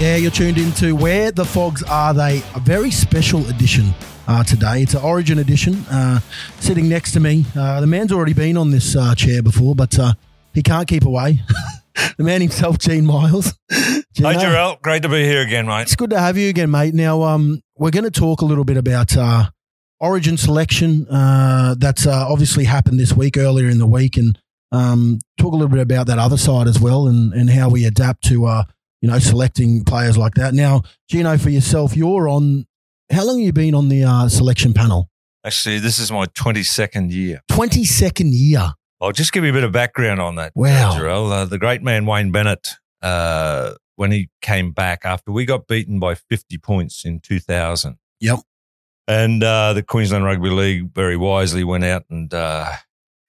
Yeah, you're tuned into Where the Fogs Are They, a very special edition uh, today. It's an Origin edition. Uh, sitting next to me, uh, the man's already been on this uh, chair before, but uh, he can't keep away. the man himself, Gene Miles. Hi, Gino, Jharal. Great to be here again, mate. It's good to have you again, mate. Now, um, we're going to talk a little bit about uh, Origin selection. Uh, that's uh, obviously happened this week, earlier in the week, and um, talk a little bit about that other side as well, and, and how we adapt to uh, you know selecting players like that. Now, Gino, for yourself, you're on. How long have you been on the uh, selection panel? Actually, this is my 22nd year. Twenty second year. I'll just give you a bit of background on that, Wow. Jharal. Uh, the great man Wayne Bennett, uh, when he came back after we got beaten by 50 points in 2000. Yep. And uh, the Queensland Rugby League very wisely went out and uh,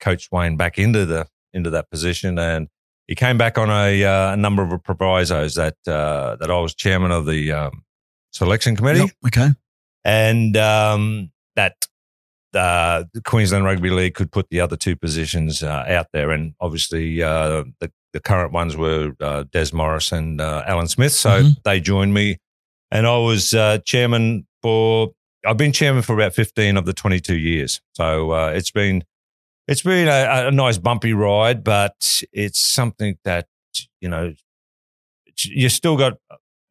coached Wayne back into the into that position, and he came back on a, uh, a number of provisos that uh, that I was chairman of the um, selection committee. Yep. Okay. and um, that uh, the Queensland Rugby League could put the other two positions uh, out there, and obviously uh, the the current ones were uh, Des Morris and uh, Alan Smith, so Mhm. they joined me, and I was uh, chairman for. I've been chairman for about fifteen of the twenty-two years, so uh, it's been it's been a, a nice bumpy ride, but it's something that you know you still got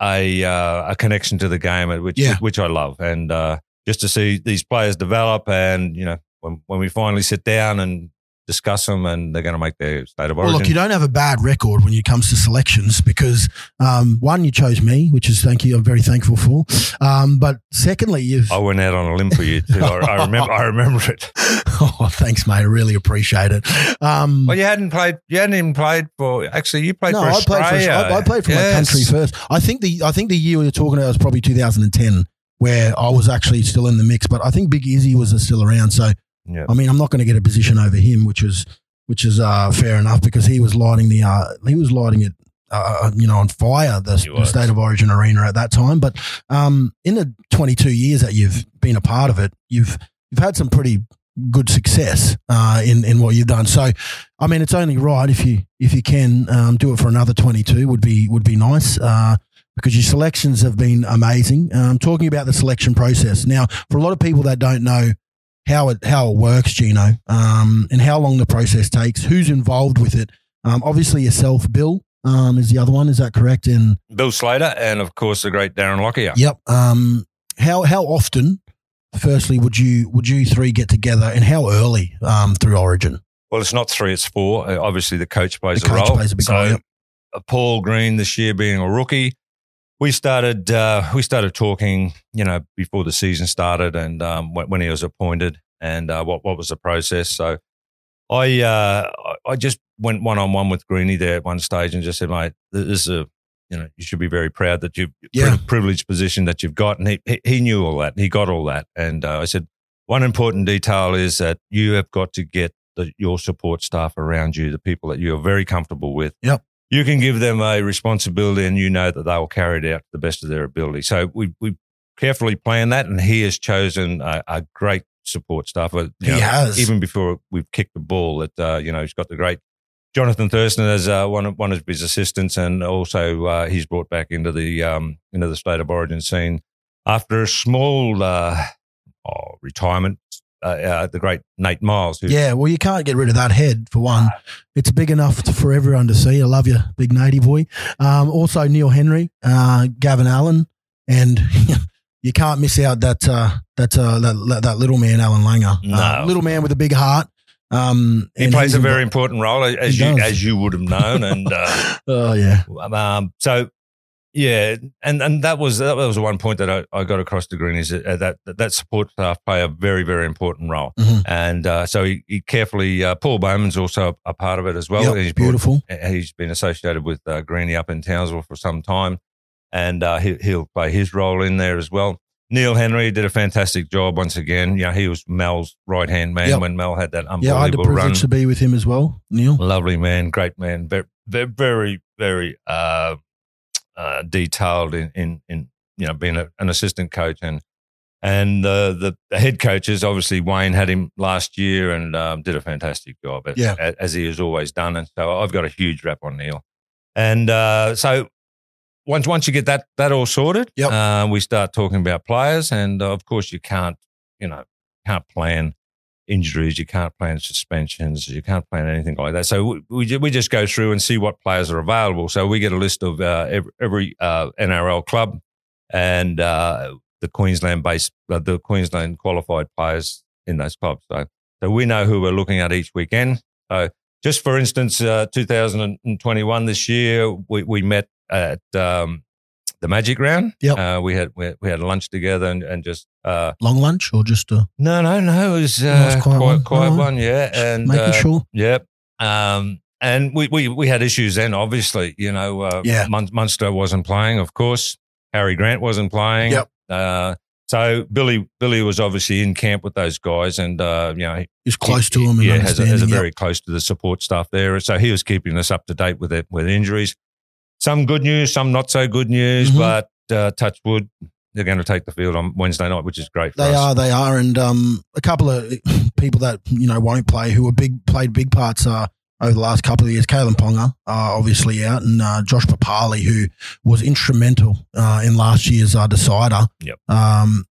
a uh, a connection to the game, which Yeah. which I love, and uh, just to see these players develop, and you know when when we finally sit down and discuss them, and they're going to make their state of origin. Well, look, you don't have a bad record when it comes to selections because um, one, you chose me, which is thank you. I'm very thankful for. Um, but secondly, you've I went out on a limb for you too. I, I remember. I remember it. oh, thanks, mate. I really appreciate it. Um, Well, you hadn't played. You hadn't even played for. Actually, you played no, for I played Australia. for I, I played for my country first. I think the I think the year you're talking about was probably 2010, where I was actually still in the mix. But I think Big Izzy was still around. So Yeah. I mean, I'm not going to get a position over him, which is which is uh, fair enough because he was lighting the uh, he was lighting it. Uh, you know, on fire the, the state of origin arena at that time. But um, in the 22 years that you've been a part of it, you've you've had some pretty good success uh, in in what you've done. So, I mean, it's only right if you if you can um, do it for another 22 would be would be nice. Uh, because your selections have been amazing. Um, talking about the selection process now, for a lot of people that don't know how it how it works, Gino, um, and how long the process takes, who's involved with it. Um, obviously, yourself, Bill, um, is the other one. Is that correct? And Bill Slater, and of course the great Darren Lockyer. yep. Um, how how often? Firstly, would you would you three get together, and how early um, through Origin? Well, it's not three; it's four. Uh, obviously, the coach plays The a coach role. plays a big so, role, yep. uh, Paul Green this year being a rookie, we started uh, we started talking, you know, before the season started, and um, when, when he was appointed, and uh, what what was the process. So, I uh, I- just went one on one with Greeny there at one stage, and just said, "Mate, this is a." You know, you should be very proud that you've Yeah. privileged position that you've got, and he, he he knew all that. He got all that, and uh, I said, one important detail is that you have got to get the, your support staff around you, the people that you are very comfortable with. Yep. You can give them a responsibility and you know that they will carry it out to the best of their ability. So we, we carefully planned that and he has chosen a, a great support staff. You He has. Even before we've kicked the ball that, uh, you know, he's got the great Jonathan Thurston as uh, one, of, one of his assistants and also uh, he's brought back into the, um, into the state of origin scene after a small uh, oh, retirement. Uh, uh, the great Nate Myles, who Yeah, well, you can't get rid of that head for one. It's big enough to, for everyone to see. I love you, big Nady boy. Um, also, Neil Henry, uh, Gavin Allen, and you can't miss out that uh, that, uh, that that little man, Allan Langer, uh, No. little man with a big heart. Um, He plays a very important role, as you does. as you would have known, and uh, oh yeah, um, so yeah, and and that was that was one point that I, I got across to Green is that, uh, that that support staff play a very very important role, Mhm. and uh, so he, he carefully uh, Paul Bowman's also a, part of it as well. Yep, He's beautiful. he's been associated with uh, Greeny up in Townsville for some time, and uh, he, he'll play his role in there as well. Neil Henry did a fantastic job once again. You know, he was Mal's right hand man Yep. when Mal had that unbelievable run. Yeah, I had the privilege run. to be with him as well, Neil. Lovely man, great man, very, very, very uh, uh, detailed in, in, in you know being a, an assistant coach and and uh, the the head coaches obviously Wayne had him last year and um, did a fantastic job as, Yeah. as he has always done and so I've got a huge rap on Neil and uh, so once once you get that that all sorted, Yep. uh, we start talking about players, and uh, of course you can't you know can't plan injuries, you can't plan suspensions, you can't plan anything like that. So we we, just go through and see what players are available. So we get a list of uh, every, every uh, NRL club and uh, the Queensland based uh, the Queensland qualified players in those clubs. So so we know who we're looking at each weekend. So just for instance, uh, 2021 this year, we, we met at um, the Magic Round. Yeah, Uh, we had we, we had lunch together and, and just uh, Long lunch or just uh, no no no it was uh, Nice, quiet quiet one. quiet one yeah and making uh, sure? Yep. Um, and we, we, we had issues then, obviously. You know, uh, Yeah. Mun- Munster wasn't playing, of course. Harry Grant wasn't playing. Yep. Uh, so Billy Billy was obviously in camp with those guys, and uh, you know, Is close he- to them yeah, has a, has a yep. very close to the support staff there. So he was keeping us up to date with it with injuries. Some good news, some not so good news, Mhm. but uh, touch wood, they're going to take the field on Wednesday night, which is great for They us. are, they are, and um, a couple of people that you know won't play who are big played big parts uh, over the last couple of years. Kalyn Ponga, uh, obviously out, and uh, Josh Papalii, who was instrumental uh, in last year's uh, decider. Yep. Um,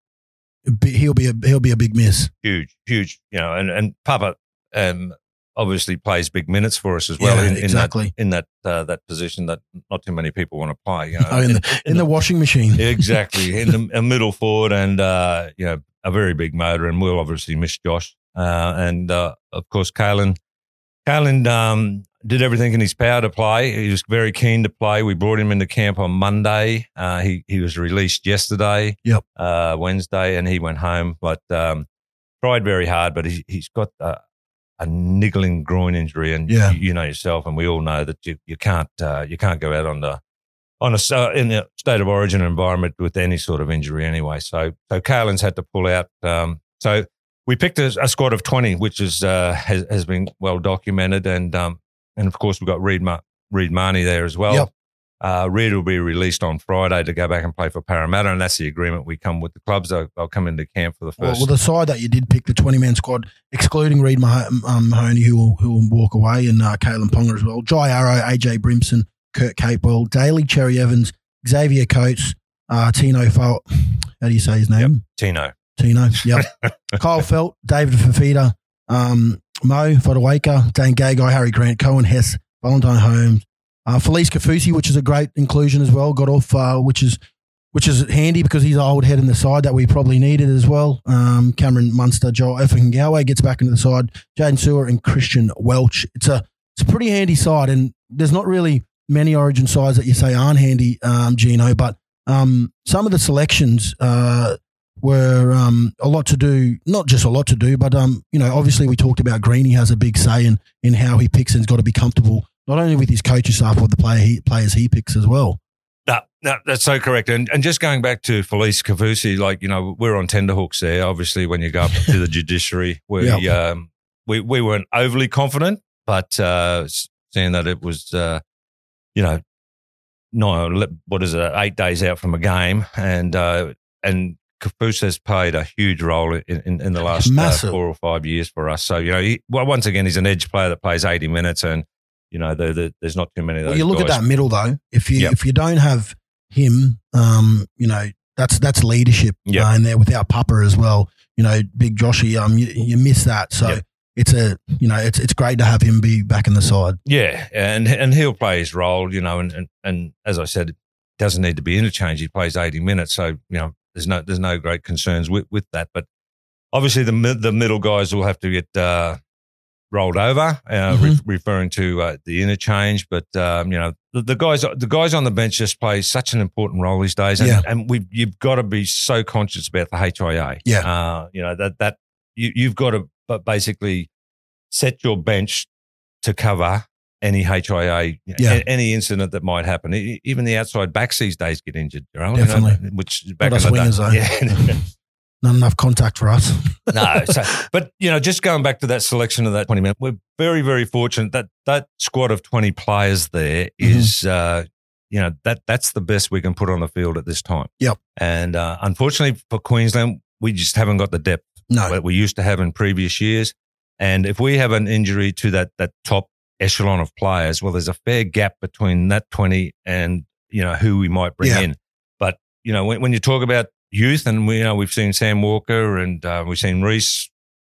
he'll be a he'll be a big miss. huge, huge, you know, and, and Papa um, obviously plays big minutes for us as well Yeah, in, in exactly. that in that uh, that position that not too many people want to play. You know, Oh, in the in the washing machine. exactly in the a middle forward and uh, you know a very big motor, and we'll obviously miss Josh uh, and uh, of course Kalyn. Kalyn um, did everything in his power to play. He was very keen to play. We brought him into camp on Monday. Uh, he he was released yesterday, Yep. uh, Wednesday, and he went home. But um, tried very hard, but he, he's got a, a niggling groin injury, and Yeah. you, you know yourself, and we all know that you, you can't uh, you can't go out on the on a uh, in a state of origin environment with any sort of injury anyway. So so Kalyn's had to pull out. Um, so we picked a, a squad of twenty, which is uh, has, has been well documented, and um, and of course we've got Reed Ma- Reed Mahoney there as well. Yep. Uh, Reed will be released on Friday to go back and play for Parramatta, and that's the agreement we come with the clubs. They'll, they'll come into camp for the Well, first. well, the side that you did pick, the twenty-man squad, excluding Reed Mah- um, Mahoney, who will, who will walk away, and uh, Kalyn Ponga as well. Jai Arrow, AJ Brimson, Kurt Capewell, Daly Cherry Evans, Xavier Coates, uh, Tino Felt. How do you say his name? Tino. Tino. Yep. Kyle Feldt, David Fifita, um, Mo Fotuaika, Dan Gagai, Harry Grant, Coen Hess, Valentine Holmes, uh, Felise Kaufusi, which is a great inclusion as well. Got off, uh, which is which is handy because he's an old head in the side that we probably needed as well. Um, Cameron Munster, Joel Ofahengaue gets back into the side. Jaydn Su'A and Christian Welch. It's a it's a pretty handy side, and there's not really many Origin sides that you say aren't handy, um, Gino. But um, some of the selections uh, were um, a lot to do. Not just a lot to do, but um, you know, obviously we talked about Greeny has a big say in in how he picks and's got to be comfortable not only with his coaching staff, but the player he, players he picks as well. No, no, that's so correct. And and just going back to Felise Kaufusi, like you know, we're on tenterhooks there. Obviously, when you go up to the judiciary, we um, we we weren't overly confident, but uh, seeing that it was, uh, you know, no, what is it, eight days out from a game, and uh, and Kafus has played a huge role in, in, in the last uh, four or five years for us. So you know, he, well, once again, he's an edge player that plays eighty minutes, and you know, the, the, there's not too many of those. Well, you look guys. at that middle though. If you Yep. if you don't have him, um, you know that's that's leadership Yep. uh, in there without Papa as well. You know, Big Joshy, um, you, you miss that. So Yep. it's a you know it's it's great to have him be back in the side. Yeah, and and he'll play his role, you know, and and, and as I said, it doesn't need to be interchange. He plays eighty minutes, so you know, there's no there's no great concerns with, with that. But obviously, the the middle guys will have to get uh, rolled over, uh, re- referring to uh, the interchange. But um, you know, the, the guys the guys on the bench just play such an important role these days, and, Yeah. and we you've got to be so conscious about the HIA. Yeah. uh, you know that that you, you've got to but basically set your bench to cover any HIA, Yeah. any incident that might happen. Even the outside backs these days get injured. You know, Definitely. which back Not in the day. Yeah. Not enough contact for us. no, so, but you know, just going back to that selection of that twenty minutes, we're very, very fortunate that that squad of twenty players there is, Mm-hmm. uh, you know, that that's the best we can put on the field at this time. Yep. And uh, unfortunately for Queensland, we just haven't got the depth No, that we used to have in previous years. And if we have an injury to that that top echelon of players, well, there's a fair gap between that 20 and you know, who we might bring Yeah. in. But you know, when, when you talk about youth, and we you know we've seen Sam Walker and uh, we've seen Reece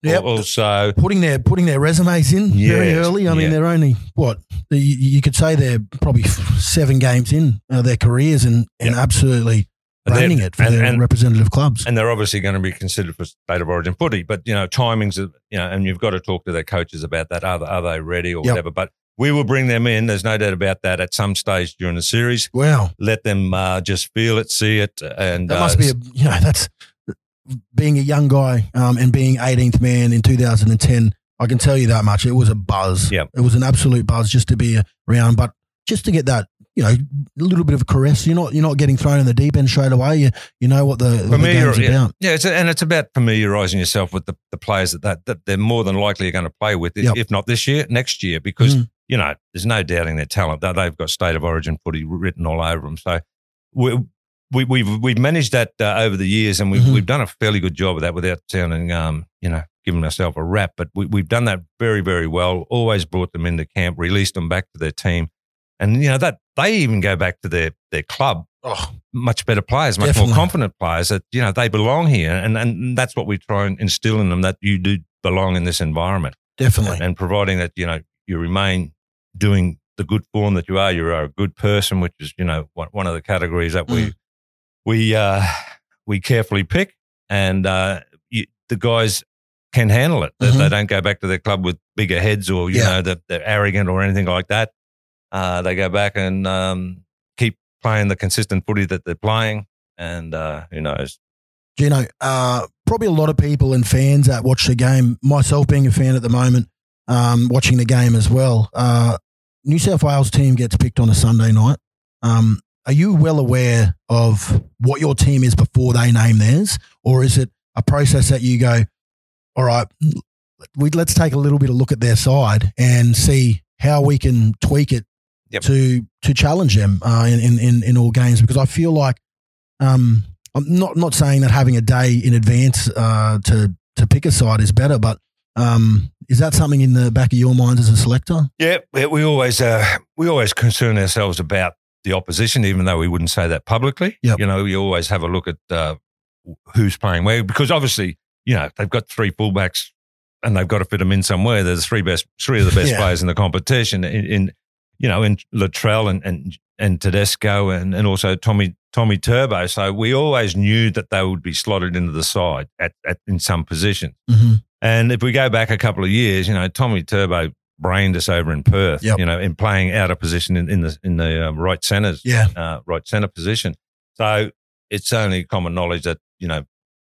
Yep. also. putting their putting their resumes in very early. I mean, they're only what you, you could say they're probably seven games in uh, their careers and, and absolutely And it for and- their and- representative clubs. and they're obviously going to be considered for state of origin footy. But you know, timings, are, you know, and you've got to talk to their coaches about that. Are they, are they ready or Yep. whatever? But we will bring them in. There's no doubt about that. At some stage during the series, wow, let them uh, just feel it, see it, and that uh, must be a you know that's being a young guy um, and being 18th man in 2010. I can tell you that much. It was a buzz. Yeah, it was an absolute buzz just to be around, but just to get that. You know, a little bit of a caress. You're not you're not getting thrown in the deep end straight away. You you know what the, what the Familiar- game's yeah. about. Yeah, it's and it's about familiarising yourself with the, the players that, that that they're more than likely going to play with, if- Yep. if not this year, next year, because Mm. You know there's no doubting their talent. They- They've got state of origin footy written all over them. So we, we we've we've managed that uh, over the years, and we've Mhm. we've done a fairly good job of that without sounding um you know giving myself a rap, but we, we've done that very very well. Always brought them into camp, released them back to their team, and you know that they even go back to their their club Oh, much better players, much Definitely. more confident players that, you know, they belong here. And, and that's what we try and instill in them that you do belong in this environment. definitely. And, and providing that, you know, you remain doing the good form that you are, you are a good person, which is, you know, one, of the categories that we, Mm. we, uh, we carefully pick. And, uh, you, the guys can handle it. They, Mhm. they don't go back to their club with bigger heads or, you Yeah. know, that they're arrogant or anything like that. Uh, they go back and, um, keep playing the consistent footy that they're playing. And, uh, who knows? Gino, uh, probably a lot of people and fans that watch the game, myself being a fan at the moment, um, watching the game as well. Uh, New South Wales team gets picked on a Sunday night. Um, are you well aware of what your team is before they name theirs? Or is it a process that you go, all right, we, let's take a little bit of look at their side and see how we can tweak it Yep. to to challenge them uh, in, in, in, in all games? Because I feel like um, I'm not not saying that having a day in advance uh, to to pick a side is better, but um, is that something in the back of your mind as a selector? Yeah, we- always uh, we always concern ourselves about the opposition, even though we wouldn't say that publicly. Yep. You know, we always have a look at uh, who's playing where because obviously, you know, they've got three fullbacks and they've got to fit them in somewhere. They're the three best, three of the best Yeah. players in the competition. In, in you know, in Latrell and and and Tedesco and and also Tommy Tommy Turbo. So we always knew that they would be slotted into the side at, at in some position. Mm-hmm. And if we go back a couple of years, you know, Tommy Turbo brained us over in Perth, Yep. you know, in playing out of position in, in the in the um, right centres, Yeah, uh, right centre position. So it's only common knowledge that you know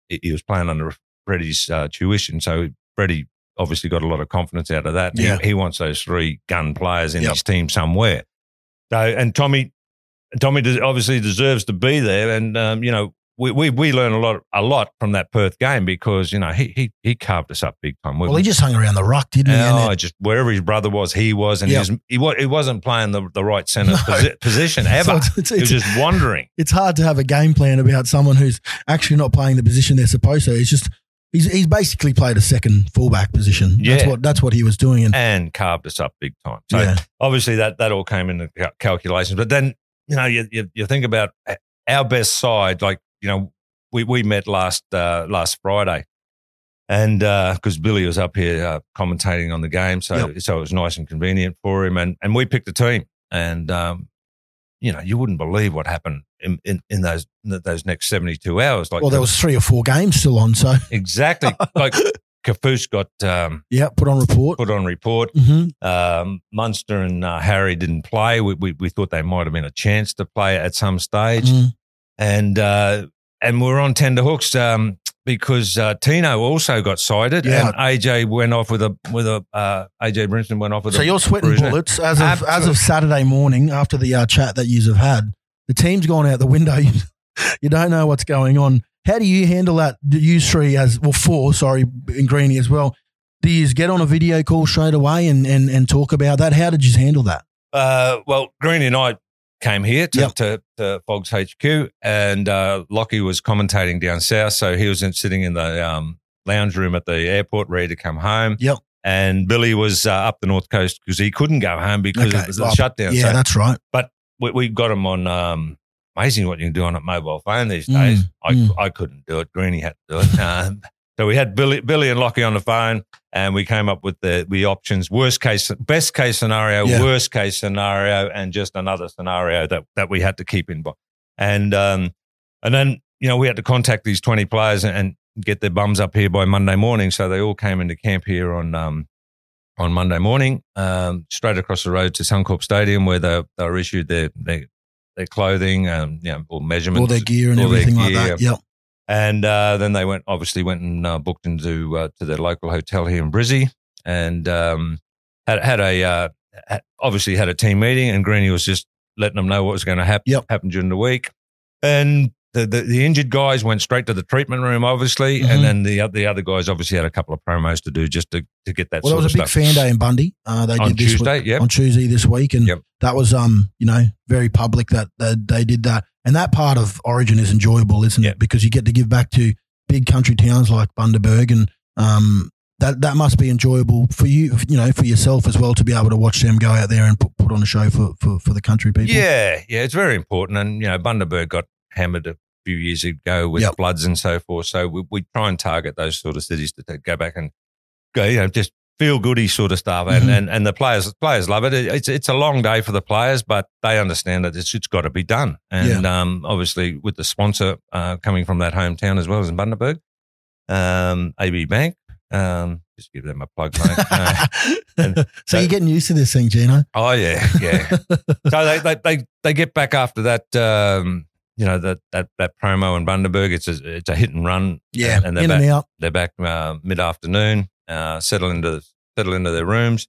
he, he was playing under Freddie's uh, tuition. So Freddie obviously got a lot of confidence out of that. He- Yeah. He, wants those three gun players in Yep. his team somewhere. So and Tommy, Tommy obviously deserves to be there, and um, you know. We, we, we learn a lot a lot from that Perth game because you know he he, he carved us up big time. We- well, he just hung around the rock, didn't he? Oh, just wherever his brother was, he was, and Yeah. he, was, he, he wasn't playing the, the right centre No. posi- position so ever. it's, it's, he was just wandering. it's hard to have a game plan about someone who's actually not playing the position they're supposed to. It's just he's he's basically played a second fullback position. That's Yeah. what that's what he was doing. And and carved us up big time. So yeah, obviously that that all came into cal- calculations. But then you know you, you you think about uh, our best side. Like you know we we met last uh, last Friday, and because Billy was up here uh, commentating on the game, so so it was nice and convenient for him, and and we picked a team, and um, you know you wouldn't believe what happened in in, in those in those next seventy two hours. Like well, there was three or four games still on, so exactly like Cafoose got um, yeah, put on report. put on report. hmm Um, Munster and uh, Harry didn't play. We, we we thought they might have been a chance to play at some stage, Mm. And uh, and we're on tender hooks um, because uh, Tino also got cited, Yeah. and AJ went off with a with a uh, AJ Brimson went off with So a you're sweating bruising. bullets as of as of Saturday morning after the uh, chat that you have had. The team's gone out the window. you don't know what's going on. How do you handle that? Do you three as well four? Sorry, in Greeny as well. Do you get on a video call straight away and and, and talk about that? How did you handle that? Uh, well, Greeny and I came here to, Yep. to, to Fogs HQ, and uh, Lockie was commentating down south, so he was in, sitting in the um, lounge room at the airport, ready to come home. Yep. And Billy was uh, up the north coast because he couldn't go home because Okay, it was the well, shutdown. Yeah, so that's right. But we, we got him on. Um, amazing what you can do on a mobile phone these Mm, days. I mm. I couldn't do it. Greeny had to do it. Um, so we had Billy, Billy and Lockie on the phone, and we came up with the the options: worst case, best case scenario, Yeah. worst case scenario, and just another scenario that that we had to keep in. mind. And um, and then you know we had to contact these twenty players and, get their bums up here by Monday morning. So they all came into camp here on um, on Monday morning, um, straight across the road to Suncorp Stadium, where they they were issued their their, their clothing, um, you know, all measurements, all their gear and all everything like that. Yep. And uh, then they went, obviously, went and uh, booked into uh, to their local hotel here in Brizzy, and um, had had a uh, had- obviously had a team meeting, and Greeny was just letting them know what was going to happen Yep. happen during the week, and. The, the, the injured guys went straight to the treatment room, obviously, Mhm. and then the the other guys obviously had a couple of promos to do just to, to get that Well, there was a big fan day in Bundy. Uh, they on did this Tuesday. week- Yep. on Tuesday this week, and Yep. that was um you know very public that, that they did that, and that part of Origin is enjoyable, isn't it? Because you get to give back to big country towns like Bundaberg, and um that that must be enjoyable for you, you know, for yourself as well to be able to watch them go out there and put, put on a show for, for for the country people. Yeah, yeah, it's very important. And, you know, Bundaberg got hammered a few years ago with Yep. floods and so forth. So we, we try and target those sort of cities to, to go back and go, you know, just feel goody sort of stuff. And, Mhm. and, and the players players love it. It- It's it's a long day for the players, but they understand that it's, it's got to be done. And um, obviously, with the sponsor uh, coming from that hometown as well as in Bundaberg, um, AB Bank, um, just give them a plug, mate. Uh, and- so you're getting used to this thing, Gino. Oh yeah, yeah. so they, they they they get back after that. Um, you know that that that promo in Bundaberg. It's a it's a hit and run. Yeah, and they're in back. and out. They're back uh, mid afternoon. Uh, settle into settle into their rooms,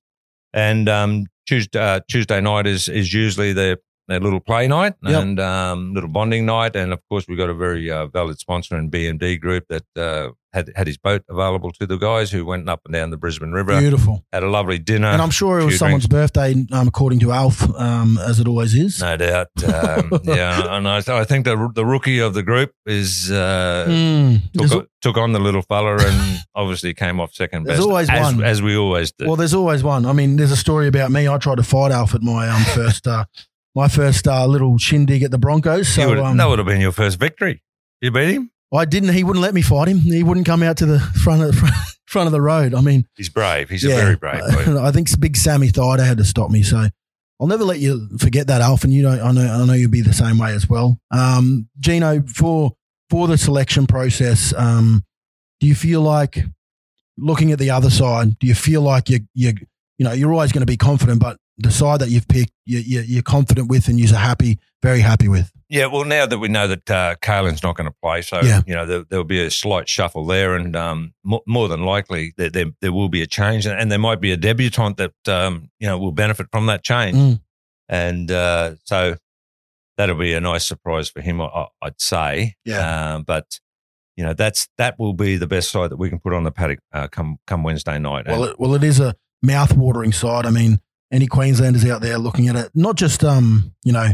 and um, Tuesday uh, Tuesday night is is usually their their little play night Yep. and um, little bonding night. And of course, we've got a very uh, valid sponsor in BMD Group that uh, had had his boat available to the guys who went up and down the Brisbane River. Beautiful. Had a lovely dinner. And I'm sure it was someone's birthday, um, according to Alf, um, as it always is. No doubt. Um, yeah, and I, I think the the rookie of the group is uh, Mm. Took, took on the little fella and obviously came off second best. There's always as, one. as we always do. Well, there's always one. I mean, there's a story about me. I tried to fight Alf at my um, first uh, my first uh, little shindig at the Broncos. So would- um, that would have been your first victory. You beat him. I didn't. He wouldn't let me fight him. He wouldn't come out to the front of the front of the road. I mean, He's brave. He's yeah, a very brave boy. I think Big Sammy Thaiday had to stop me. So I'll never let you forget that, Alf. And you know, I know, I know you'll be the same way as well. Um, Gino, for for the selection process, um, do you feel like looking at the other side? Do you feel like you you you know you're always going to be confident, but the side that you've picked, you, you're confident with, and you're happy, very happy with. Yeah, well, now that we know that uh, Kalyn's not going to play, so Yeah. you know there, there'll be a slight shuffle there, and um, more, more than likely there, there there will be a change, and, and there might be a debutant that um, you know will benefit from that change, Mm. and uh, so that'll be a nice surprise for him, I, I'd say. Yeah. Um, but you know that's that will be the best side that we can put on the paddock uh, come come Wednesday night. Well, And- it, well, it is a mouth-watering side. I mean, any Queenslanders out there looking at it, not just um, you know,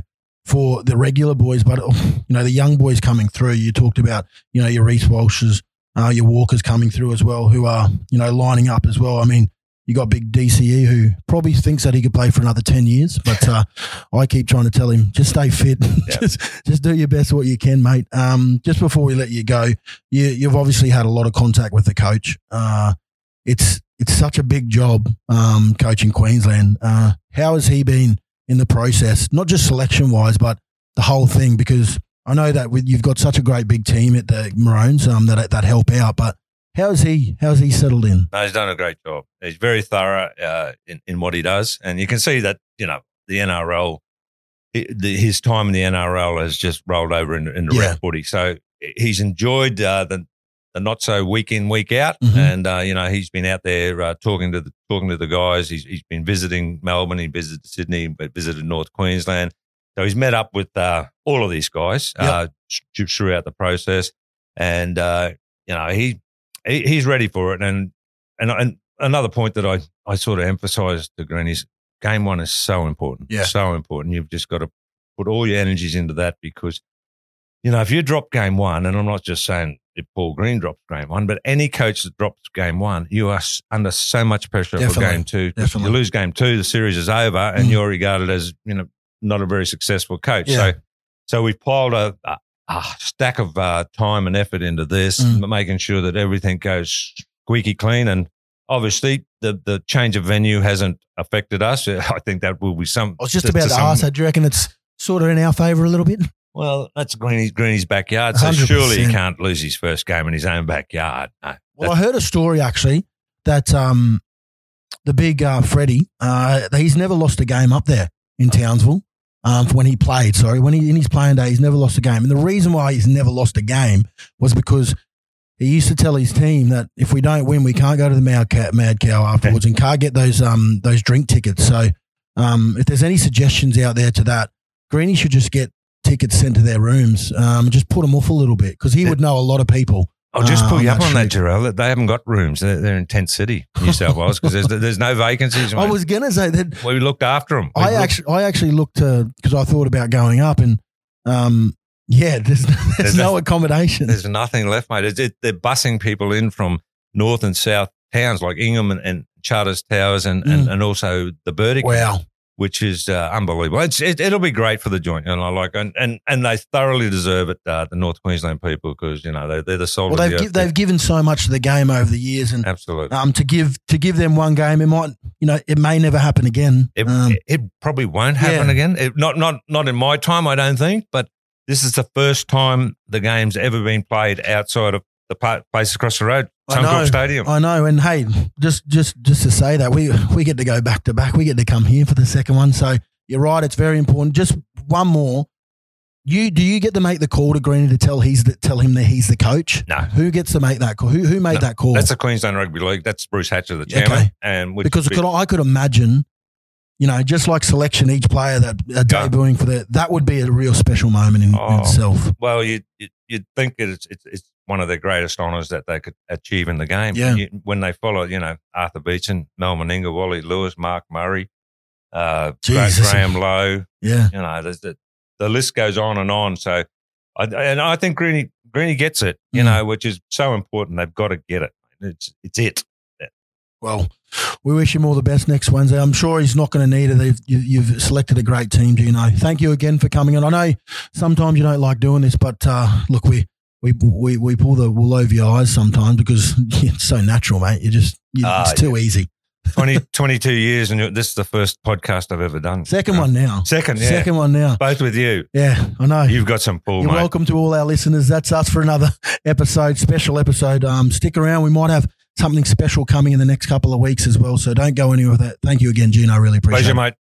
for the regular boys, but you know, the young boys coming through. You talked about, you know, your Reece Walshes, uh, your Walkers coming through as well, who are you know lining up as well. I mean, you got big DCE who probably thinks that he could play for another ten years, but uh, I keep trying to tell him just stay fit, just just do your best what you can, mate. Um, just before we let you go, you, you've obviously had a lot of contact with the coach. Uh, it's it's such a big job um, coaching Queensland. Uh, how has he been in the process, not just selection wise, but the whole thing? Because I know that with, you've got such a great big team at the Maroons um, that that help out. But how's he? How's he settled in? No, he's done a great job. He's very thorough uh, in, in what he does. And you can see that, you know, the NRL, the, his time in the NRL has just rolled over in, in the Yeah. rep footy. So he's enjoyed uh, the, the not so week in, week out. Mhm. And, uh, you know, he's been out there uh, talking to the talking to the guys. He's, he's been visiting Melbourne. He visited Sydney, but visited North Queensland. So he's met up with uh, all of these guys uh, throughout the process. And, uh, you know, he, he he's ready for it. And, and, and another point that I, I sort of emphasised to Green is game one is so important. Yeah. So important. You've just got to put all your energies into that because, you know, if you drop game one, and I'm not just saying if Paul Green drops game one, but any coach that drops game one, you are under so much pressure for game two. Definitely. You lose game two, the series is over, and Mm. you're regarded as, you know, not a very successful coach. Yeah. So, so we've piled a, a, a stack of uh, time and effort into this, Mm. making sure that everything goes squeaky clean. And obviously, the the change of venue hasn't affected us. I think that will be some. I was just to- about to, to ask. Do you reckon it's sort of in our favour a little bit? Well, that's Greeny's, Greeny's backyard, so 100%. surely he can't lose his first game in his own backyard. No. Well, I heard a story actually that um, the big uh, Freddie, uh, he's never lost a game up there in Townsville. Um, when he played, sorry, when he in his playing day, he's never lost a game. And the reason why he's never lost a game was because he used to tell his team that if we don't win, we can't go to the Mad Cow, Mad Cow afterwards and can't get those um those drink tickets. So, um, if there's any suggestions out there to that, Greeny should just get tickets sent to their rooms. Um, just put them off a little bit because he would know a lot of people. I'll just Uh, pull you up on that. Jharal. They haven't got rooms. They're, they're in Tent City, New South Wales, because there's, there's no vacancies. I was gonna say that we looked after them. I actually, I actually looked to because I thought about going up, and um, yeah, there's, there's, There's no no- accommodation. There's nothing left, mate. It, they're busing people in from north and south towns like Ingham and, and Charters Towers and, and, and also the Burdekin, Wow, which is uh, unbelievable. It's, it, it'll be great for the joint, and I like and and, and they thoroughly deserve it. Uh, the North Queensland people, because you know they, they're the soul well of they've the gi- they've given so much to the game over the years, and Absolutely. um, to give to give them one game, it might you know it may never happen again. It, um, it, it probably won't happen yeah. again. It, not not not in my time, I don't think. But this is the first time the game's ever been played outside of the place across the road. Suncorp Stadium. I know, and hey, just just just to say that we we get to go back to back. We get to come here for the second one. So you're right; it's very important. Just one more. You do you get to make the call to Greeny to tell he's the, tell him that he's the coach? No. Who gets to make that call? Who who made No, that call? That's the Queensland Rugby League. That's Bruce Hatcher, the chairman. Okay. and because could, I could imagine, you know, just like selection, each player that are Yeah. debuting for the that would be a real special moment in, in Oh. itself. well, you you you'd think it's it's it's one of the greatest honours that they could achieve in the game. Yeah. You- when they follow, you know, Arthur Beetson, Mal Meninga, Wally Lewis, Mark Murray, uh, Jesus. Graham Lowe. Yeah, you know, the, the list goes on and on. So, I, and I think Greeny, Greeny gets it, you Mm. know, which is so important. They've got to get it. It's, it's it. Well, we wish him all the best next Wednesday. I'm sure he's not going to need it. You, you've selected a great team, Gino. Thank you again for coming on. I know sometimes you don't like doing this, but uh, look, we. We, we, we pull the wool over your eyes sometimes because it's so natural, mate. You just you, Ah, it's too easy. 20, 22 years, and this is the first podcast I've ever done. Second Uh, one now. Second, yeah. Second one now. Both with you. Yeah, I know. You've got some pull, You're mate. welcome to all our listeners. That's us for another episode, special episode. Um, stick around. We might have something special coming in the next couple of weeks as well. So don't go anywhere with that. Thank you again, Gene. I really appreciate Pleasure, it. mate.